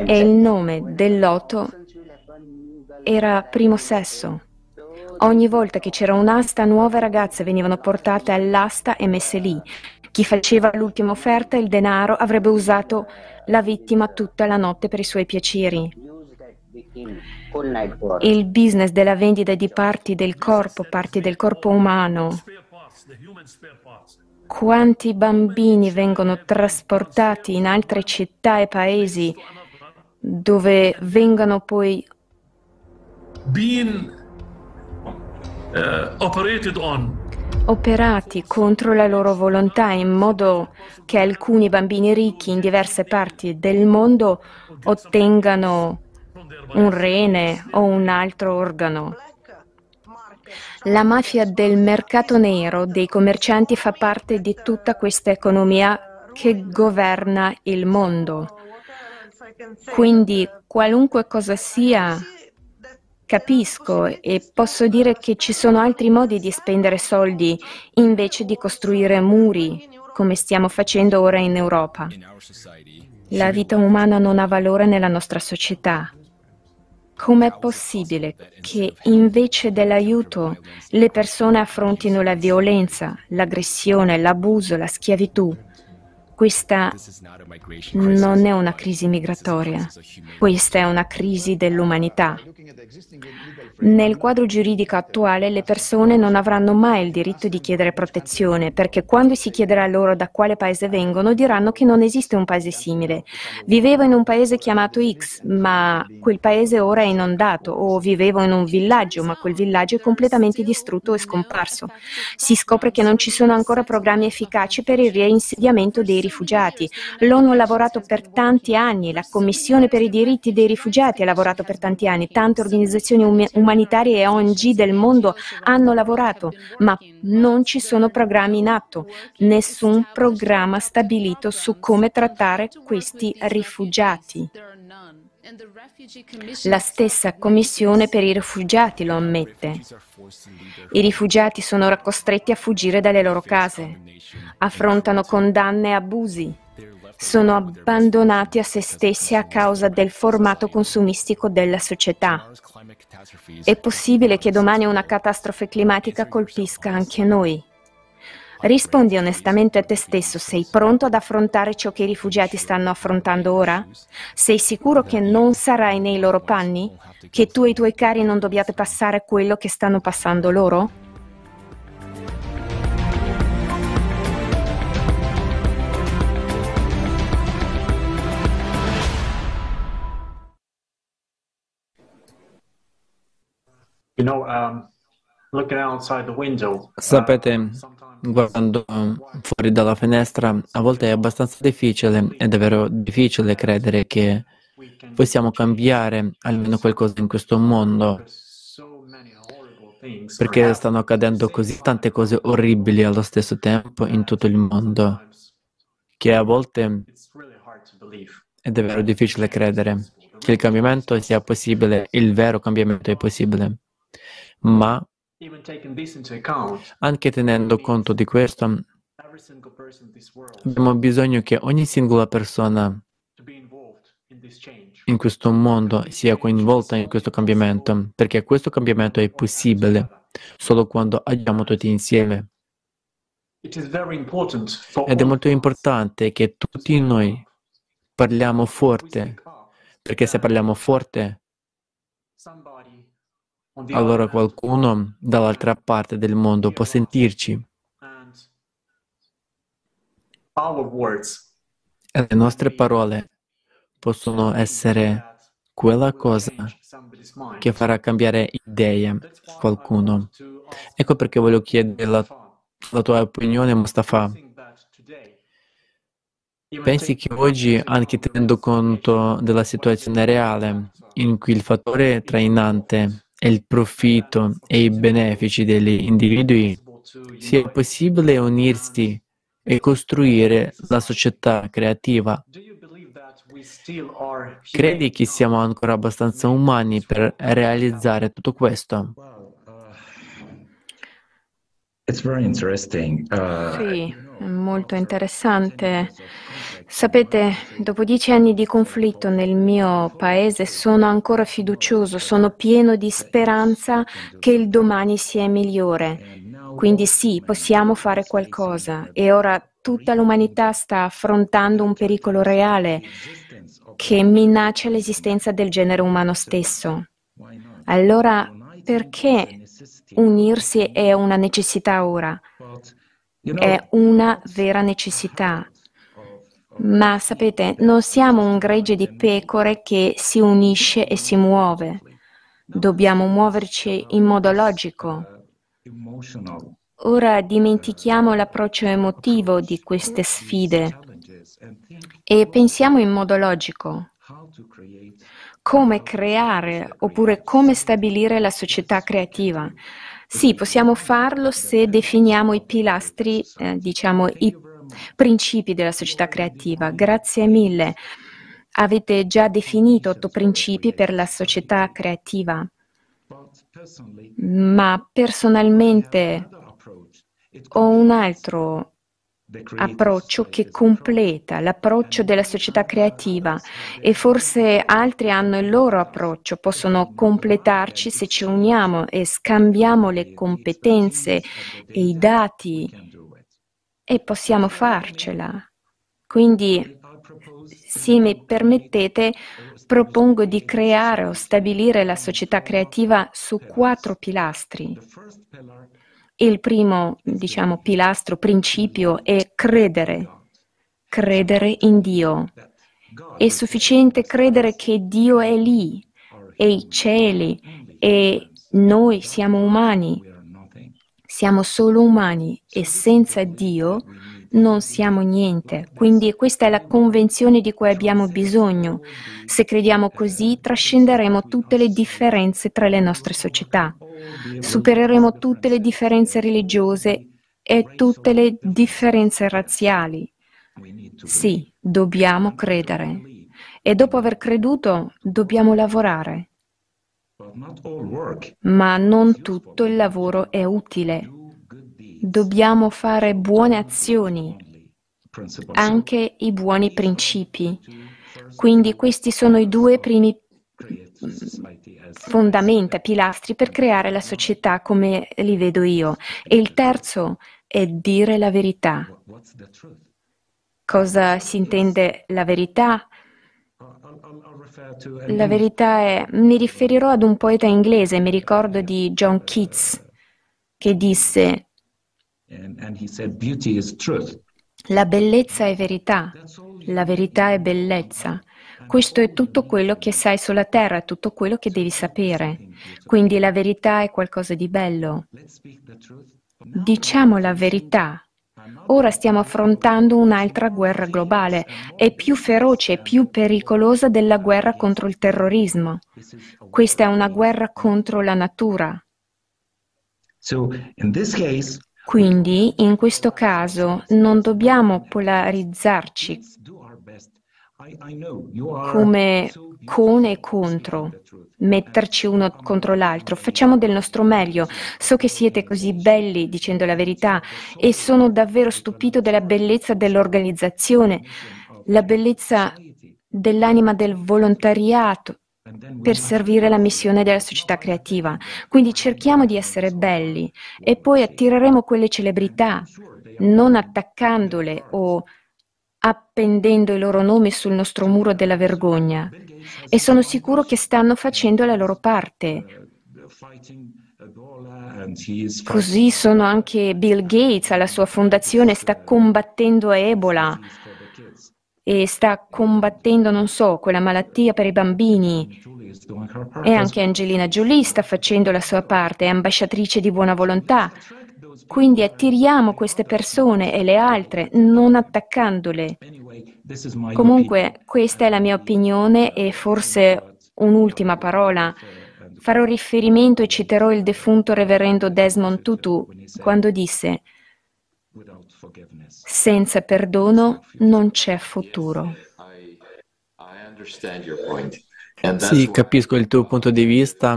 E il nome del loto era primo sesso. Ogni volta che c'era un'asta, nuove ragazze venivano portate all'asta e messe lì. Chi faceva l'ultima offerta, il denaro, avrebbe usato la vittima tutta la notte per i suoi piaceri. Il business della vendita di parti del corpo, parti del corpo umano. Quanti bambini vengono trasportati in altre città e paesi dove vengono poi operati contro la loro volontà in modo che alcuni bambini ricchi in diverse parti del mondo ottengano un rene o un altro organo. La mafia del mercato nero dei commercianti fa parte di tutta questa economia che governa il mondo. Quindi qualunque cosa sia Capisco e posso dire che ci sono altri modi di spendere soldi invece di costruire muri, come stiamo facendo ora in Europa. La vita umana non ha valore nella nostra società. Com'è possibile che invece dell'aiuto le persone affrontino la violenza, l'aggressione, l'abuso, la schiavitù? Questa non è una crisi migratoria, questa è una crisi dell'umanità. Nel quadro giuridico attuale le persone non avranno mai il diritto di chiedere protezione perché quando si chiederà loro da quale paese vengono diranno che non esiste un paese simile. Vivevo in un paese chiamato X, ma quel paese ora è inondato o vivevo in un villaggio, ma quel villaggio è completamente distrutto e scomparso. Si scopre che non ci sono ancora programmi efficaci per il reinsediamento dei rifugiati. L'ONU ha lavorato per tanti anni, la Commissione per i diritti dei rifugiati ha lavorato per tanti anni, tante organizzazioni umanitarie umanitarie e ONG del mondo hanno lavorato, ma non ci sono programmi in atto, nessun programma stabilito su come trattare questi rifugiati. La stessa Commissione per i rifugiati lo ammette. I rifugiati sono costretti a fuggire dalle loro case, affrontano condanne e abusi, sono abbandonati a se stessi a causa del formato consumistico della società. È possibile che domani una catastrofe climatica colpisca anche noi. Rispondi onestamente a te stesso, sei pronto ad affrontare ciò che i rifugiati stanno affrontando ora? Sei sicuro che non sarai nei loro panni? Che tu e i tuoi cari non dobbiate passare quello che stanno passando loro? Um, Sapete, uh, guardando fuori dalla finestra, a volte è abbastanza difficile, è davvero difficile credere che possiamo cambiare almeno qualcosa in questo mondo, perché stanno accadendo così tante cose orribili allo stesso tempo in tutto il mondo, che a volte è davvero difficile credere che il cambiamento sia possibile, il vero cambiamento è possibile. Ma anche tenendo conto di questo, abbiamo bisogno che ogni singola persona in questo mondo sia coinvolta in questo cambiamento, perché questo cambiamento è possibile solo quando agiamo tutti insieme. Ed è molto importante che tutti noi parliamo forte, perché se parliamo forte, allora qualcuno dall'altra parte del mondo può sentirci. E le nostre parole possono essere quella cosa che farà cambiare idee a qualcuno. Ecco perché voglio chiedere la, la tua opinione, Mustafa. Pensi che oggi, anche tenendo conto della situazione reale, in cui il fattore trainante e il profitto e i benefici degli individui, sia possibile unirsi e costruire la società creativa. Credi che siamo ancora abbastanza umani per realizzare tutto questo? Uh, sì, molto interessante. Sapete, dopo dieci anni di conflitto nel mio paese sono ancora fiducioso, sono pieno di speranza che il domani sia migliore. Quindi sì, possiamo fare qualcosa e ora tutta l'umanità sta affrontando un pericolo reale che minaccia l'esistenza del genere umano stesso. Allora, perché unirsi è una necessità ora? È una vera necessità. Ma sapete, non siamo un gregge di pecore che si unisce e si muove. Dobbiamo muoverci in modo logico. Ora dimentichiamo l'approccio emotivo di queste sfide e pensiamo in modo logico. Come creare oppure come stabilire la società creativa? Sì, possiamo farlo se definiamo i pilastri, eh, diciamo, i principi della società creativa. Grazie mille. Avete già definito otto principi per la società creativa, ma personalmente ho un altro approccio che completa l'approccio della società creativa e forse altri hanno il loro approccio, possono completarci se ci uniamo e scambiamo le competenze e i dati e possiamo farcela. Quindi, se mi permettete, propongo di creare o stabilire la società creativa su quattro pilastri. Il primo, diciamo, pilastro, principio è credere, credere in Dio. È sufficiente credere che Dio è lì, e i cieli, e noi siamo umani. Siamo solo umani e senza Dio non siamo niente. Quindi questa è la convenzione di cui abbiamo bisogno. Se crediamo così, trascenderemo tutte le differenze tra le nostre società. Supereremo tutte le differenze religiose e tutte le differenze razziali. Sì, dobbiamo credere. E dopo aver creduto, dobbiamo lavorare. Ma non tutto il lavoro è utile dobbiamo fare buone azioni, anche i buoni principi. Quindi questi sono i due primi fondamenta, pilastri per creare la società come li vedo io. E il terzo è dire la verità. Cosa si intende la verità? La verità è, mi riferirò ad un poeta inglese, mi ricordo di John Keats, che disse, la bellezza è verità, la verità è bellezza. Questo è tutto quello che sai sulla terra, è tutto quello che devi sapere. Quindi la verità è qualcosa di bello. Diciamo la verità. Ora stiamo affrontando un'altra guerra globale. È più feroce e più pericolosa della guerra contro il terrorismo. Questa è una guerra contro la natura. Quindi, in questo caso, non dobbiamo polarizzarci come con e contro, metterci uno contro l'altro. Facciamo del nostro meglio. So che siete così belli dicendo la verità e sono davvero stupito della bellezza dell'organizzazione, la bellezza dell'anima del volontariato, per servire la missione della società creativa. Quindi cerchiamo di essere belli e poi attireremo quelle celebrità, non attaccandole o appendendo i loro nomi sul nostro muro della vergogna. E sono sicuro che stanno facendo la loro parte. Così sono anche Bill Gates alla sua fondazione, sta combattendo Ebola e sta combattendo, non so, quella malattia per i bambini. E anche Angelina Jolie sta facendo la sua parte, è ambasciatrice di buona volontà. Quindi attiriamo queste persone e le altre, non attaccandole. Comunque, questa è la mia opinione e forse un'ultima parola. Farò riferimento e citerò il defunto reverendo Desmond Tutu quando disse senza perdono non c'è futuro. Sì, capisco il tuo punto di vista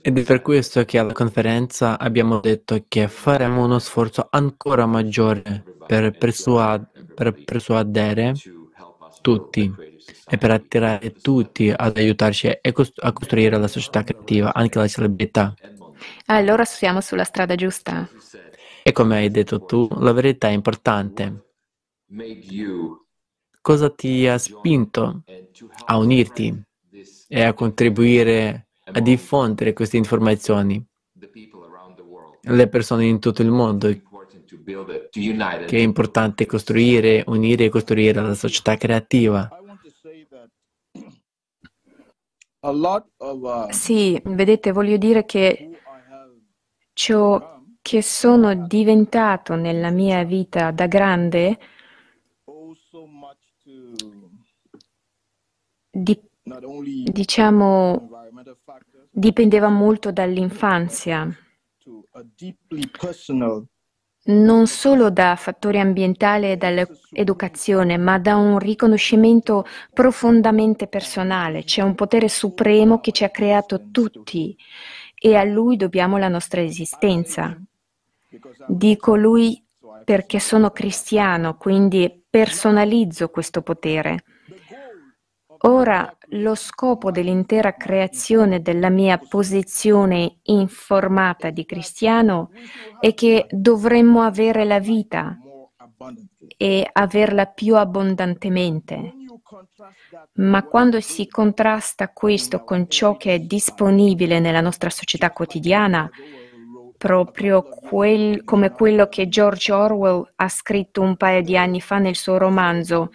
ed è per questo che alla conferenza abbiamo detto che faremo uno sforzo ancora maggiore per, persuad- per persuadere tutti e per attirare tutti ad aiutarci a costruire la società creativa, anche la celebrità. Allora siamo sulla strada giusta. E come hai detto tu, la verità è importante. Cosa ti ha spinto a unirti e a contribuire a diffondere queste informazioni? Le persone in tutto il mondo che è importante costruire, unire e costruire la società creativa. Sì, vedete, voglio dire che ciò che sono diventato nella mia vita da grande di, diciamo dipendeva molto dall'infanzia non solo da fattori ambientali e dall'educazione, ma da un riconoscimento profondamente personale. C'è un potere supremo che ci ha creato tutti e a lui dobbiamo la nostra esistenza di colui perché sono cristiano, quindi personalizzo questo potere. Ora lo scopo dell'intera creazione della mia posizione informata di cristiano è che dovremmo avere la vita e averla più abbondantemente. Ma quando si contrasta questo con ciò che è disponibile nella nostra società quotidiana, proprio quel, come quello che George Orwell ha scritto un paio di anni fa nel suo romanzo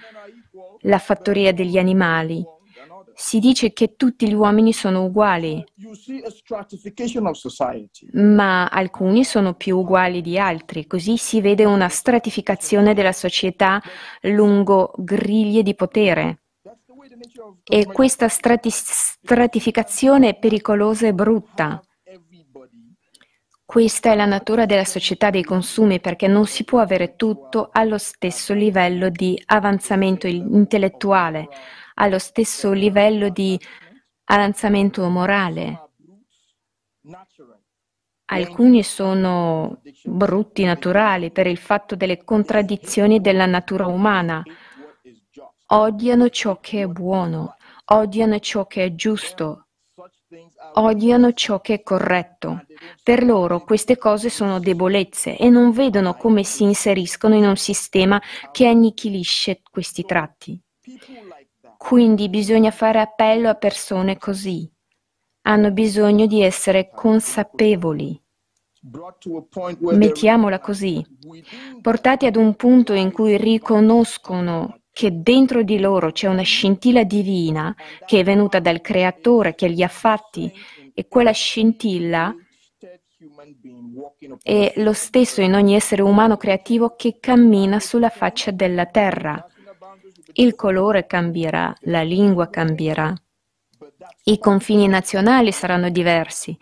La fattoria degli animali, si dice che tutti gli uomini sono uguali, ma alcuni sono più uguali di altri, così si vede una stratificazione della società lungo griglie di potere. E questa strati- stratificazione è pericolosa e brutta. Questa è la natura della società dei consumi perché non si può avere tutto allo stesso livello di avanzamento intellettuale, allo stesso livello di avanzamento morale. Alcuni sono brutti naturali per il fatto delle contraddizioni della natura umana. Odiano ciò che è buono, odiano ciò che è giusto, odiano ciò che è corretto. Per loro queste cose sono debolezze e non vedono come si inseriscono in un sistema che annichilisce questi tratti. Quindi bisogna fare appello a persone così. Hanno bisogno di essere consapevoli. Mettiamola così, portati ad un punto in cui riconoscono che dentro di loro c'è una scintilla divina che è venuta dal Creatore che li ha fatti e quella scintilla è lo stesso in ogni essere umano creativo che cammina sulla faccia della terra. Il colore cambierà, la lingua cambierà, i confini nazionali saranno diversi,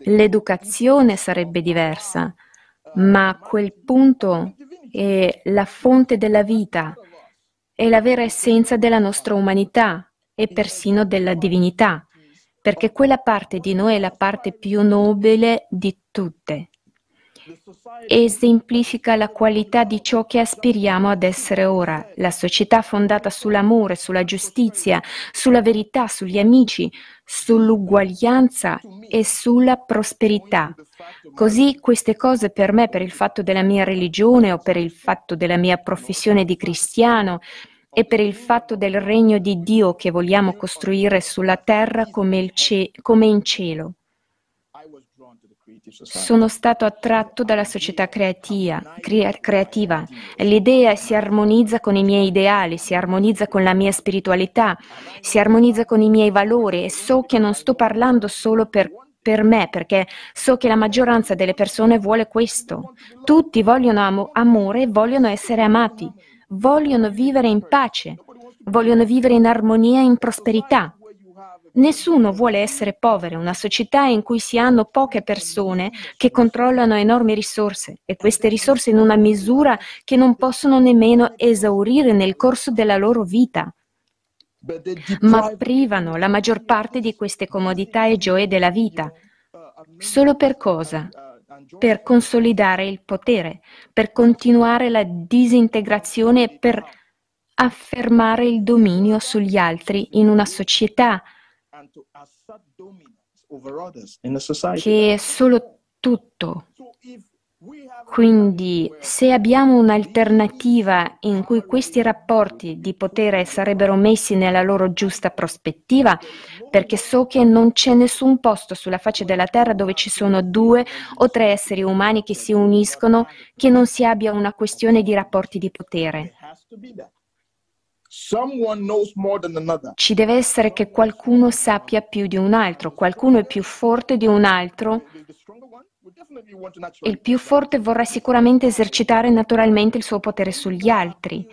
l'educazione sarebbe diversa, ma quel punto è la fonte della vita, è la vera essenza della nostra umanità e persino della divinità, perché quella parte di noi è la parte più nobile di tutte esemplifica la qualità di ciò che aspiriamo ad essere ora, la società fondata sull'amore, sulla giustizia, sulla verità, sugli amici, sull'uguaglianza e sulla prosperità. Così queste cose per me, per il fatto della mia religione o per il fatto della mia professione di cristiano, e per il fatto del regno di Dio che vogliamo costruire sulla terra come, ce- come in cielo. Sono stato attratto dalla società creativa, creativa. L'idea si armonizza con i miei ideali, si armonizza con la mia spiritualità, si armonizza con i miei valori e so che non sto parlando solo per, per me, perché so che la maggioranza delle persone vuole questo. Tutti vogliono am- amore vogliono essere amati, vogliono vivere in pace, vogliono vivere in armonia e in prosperità. Nessuno vuole essere povero, una società in cui si hanno poche persone che controllano enormi risorse e queste risorse in una misura che non possono nemmeno esaurire nel corso della loro vita, ma privano la maggior parte di queste comodità e gioie della vita. Solo per cosa? Per consolidare il potere, per continuare la disintegrazione per affermare il dominio sugli altri in una società che è solo tutto. Quindi se abbiamo un'alternativa in cui questi rapporti di potere sarebbero messi nella loro giusta prospettiva, perché so che non c'è nessun posto sulla faccia della Terra dove ci sono due o tre esseri umani che si uniscono, che non si abbia una questione di rapporti di potere. Ci deve essere che qualcuno sappia più di un altro, qualcuno è più forte di un altro. Il più forte vorrà sicuramente esercitare naturalmente il suo potere sugli altri,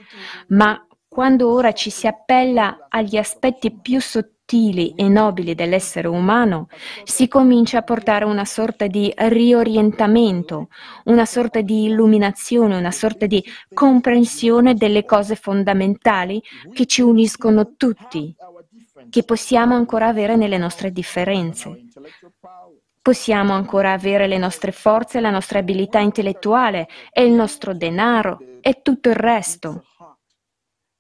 ma quando ora ci si appella agli aspetti più sottili, sottili e nobili dell'essere umano, si comincia a portare una sorta di riorientamento, una sorta di illuminazione, una sorta di comprensione delle cose fondamentali che ci uniscono tutti, che possiamo ancora avere nelle nostre differenze. Possiamo ancora avere le nostre forze, la nostra abilità intellettuale e il nostro denaro e tutto il resto.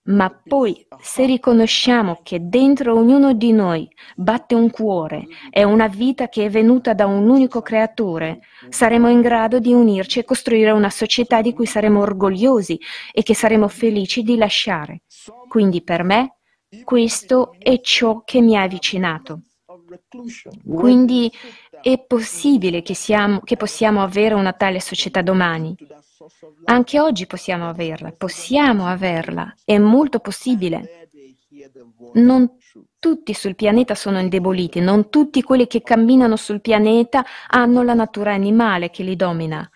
Ma poi, se riconosciamo che dentro ognuno di noi batte un cuore e una vita che è venuta da un unico creatore, saremo in grado di unirci e costruire una società di cui saremo orgogliosi e che saremo felici di lasciare. Quindi per me questo è ciò che mi ha avvicinato. Quindi è possibile che, siamo, che possiamo avere una tale società domani. Anche oggi possiamo averla, possiamo averla, è molto possibile. Non tutti sul pianeta sono indeboliti, non tutti quelli che camminano sul pianeta hanno la natura animale che li domina.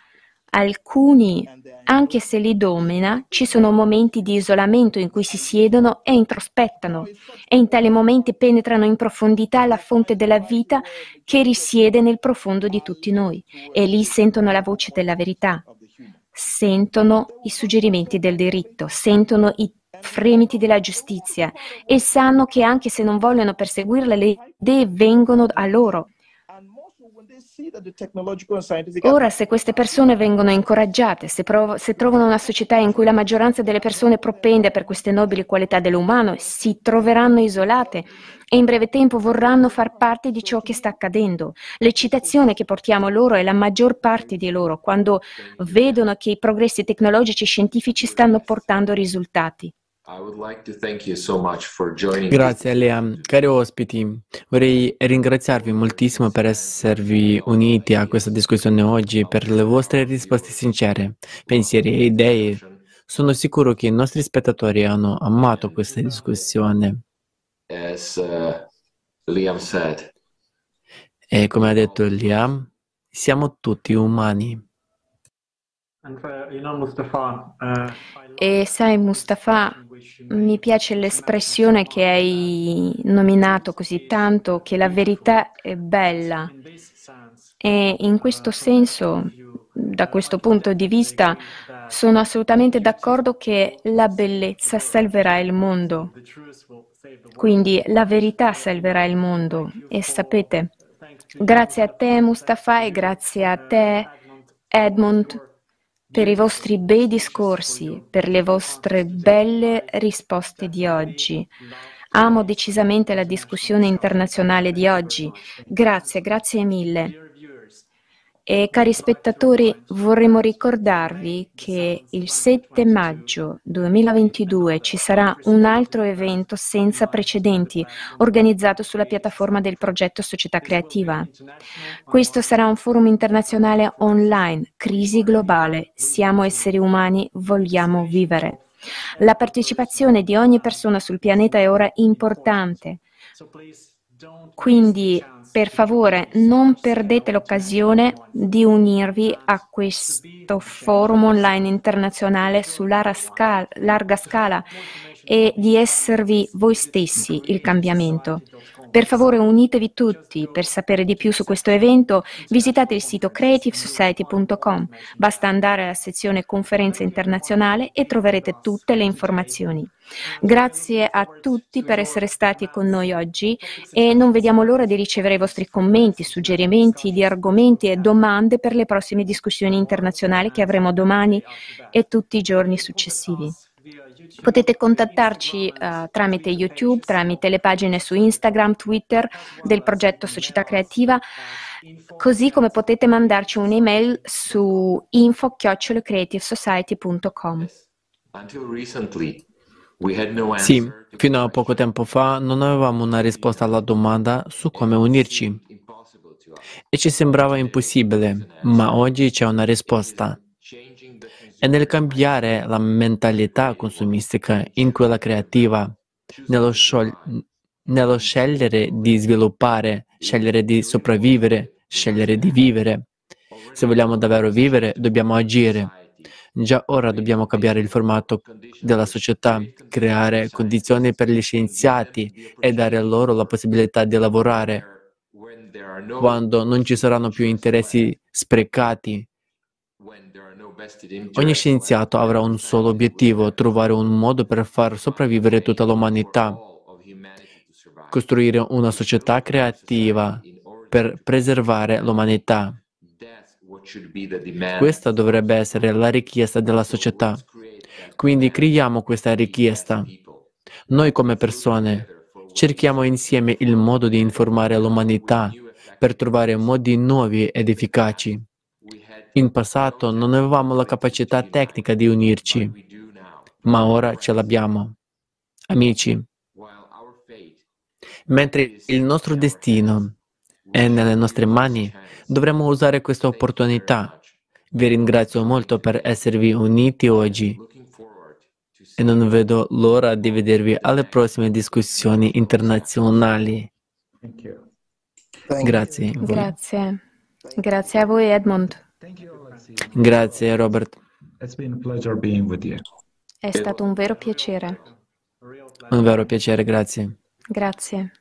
Alcuni, anche se li domina, ci sono momenti di isolamento in cui si siedono e introspettano e in tali momenti penetrano in profondità la fonte della vita che risiede nel profondo di tutti noi e lì sentono la voce della verità, sentono i suggerimenti del diritto, sentono i fremiti della giustizia e sanno che anche se non vogliono perseguirle, le idee vengono a loro Ora, se queste persone vengono incoraggiate, se, prov- se, trovano una società in cui la maggioranza delle persone propende per queste nobili qualità dell'umano, si troveranno isolate e in breve tempo vorranno far parte di ciò che sta accadendo. L'eccitazione che portiamo loro è la maggior parte di loro quando vedono che i progressi tecnologici e scientifici stanno portando risultati. Grazie Lea. Cari ospiti, vorrei ringraziarvi moltissimo per esservi uniti a questa discussione oggi, per le vostre risposte sincere, pensieri e idee. Sono sicuro che i nostri spettatori hanno amato questa discussione. Uh, e come ha detto Liam, siamo tutti umani. E sai Mustafa, mi piace l'espressione che hai nominato così tanto, che la verità è bella. E in questo senso, da questo punto di vista, sono assolutamente d'accordo che la bellezza salverà il mondo. Quindi la verità salverà il mondo. E sapete, grazie a te Mustafa e grazie a te Edmund per i vostri bei discorsi, per le vostre belle risposte di oggi. Amo decisamente la discussione internazionale di oggi. Grazie, grazie mille. E cari spettatori, vorremmo ricordarvi che il 7 maggio 2022 ci sarà un altro evento senza precedenti organizzato sulla piattaforma del progetto Società Creativa. Questo sarà un forum internazionale online, crisi globale, siamo esseri umani, vogliamo vivere. La partecipazione di ogni persona sul pianeta è ora importante. Quindi per favore non perdete l'occasione di unirvi a questo forum online internazionale su larga scala, larga scala e di esservi voi stessi il cambiamento. Per favore unitevi tutti. Per sapere di più su questo evento visitate il sito creativesociety.com. Basta andare alla sezione conferenza internazionale e troverete tutte le informazioni. Grazie a tutti per essere stati con noi oggi e non vediamo l'ora di ricevere i vostri commenti, suggerimenti di argomenti e domande per le prossime discussioni internazionali che avremo domani e tutti i giorni successivi. Potete contattarci uh, tramite YouTube, tramite le pagine su Instagram, Twitter del progetto Società Creativa, così come potete mandarci un'email su info-creativesociety.com. Sì, fino a poco tempo fa non avevamo una risposta alla domanda su come unirci. E ci sembrava impossibile, ma oggi c'è una risposta e nel cambiare la mentalità consumistica in quella creativa, nello, sciol- nello scegliere di sviluppare, scegliere di sopravvivere, scegliere di vivere. Se vogliamo davvero vivere, dobbiamo agire. Già ora dobbiamo cambiare il formato della società, creare condizioni per gli scienziati e dare loro la possibilità di lavorare. Quando non ci saranno più interessi sprecati, Ogni scienziato avrà un solo obiettivo, trovare un modo per far sopravvivere tutta l'umanità, costruire una società creativa per preservare l'umanità. Questa dovrebbe essere la richiesta della società. Quindi creiamo questa richiesta. Noi come persone cerchiamo insieme il modo di informare l'umanità per trovare modi nuovi ed efficaci. In passato non avevamo la capacità tecnica di unirci, ma ora ce l'abbiamo. Amici, mentre il nostro destino è nelle nostre mani, dovremmo usare questa opportunità. Vi ringrazio molto per esservi uniti oggi e non vedo l'ora di vedervi alle prossime discussioni internazionali. Grazie. Grazie. Grazie a voi Edmund. Grazie Robert. È stato un vero piacere. Un vero piacere, grazie. Grazie.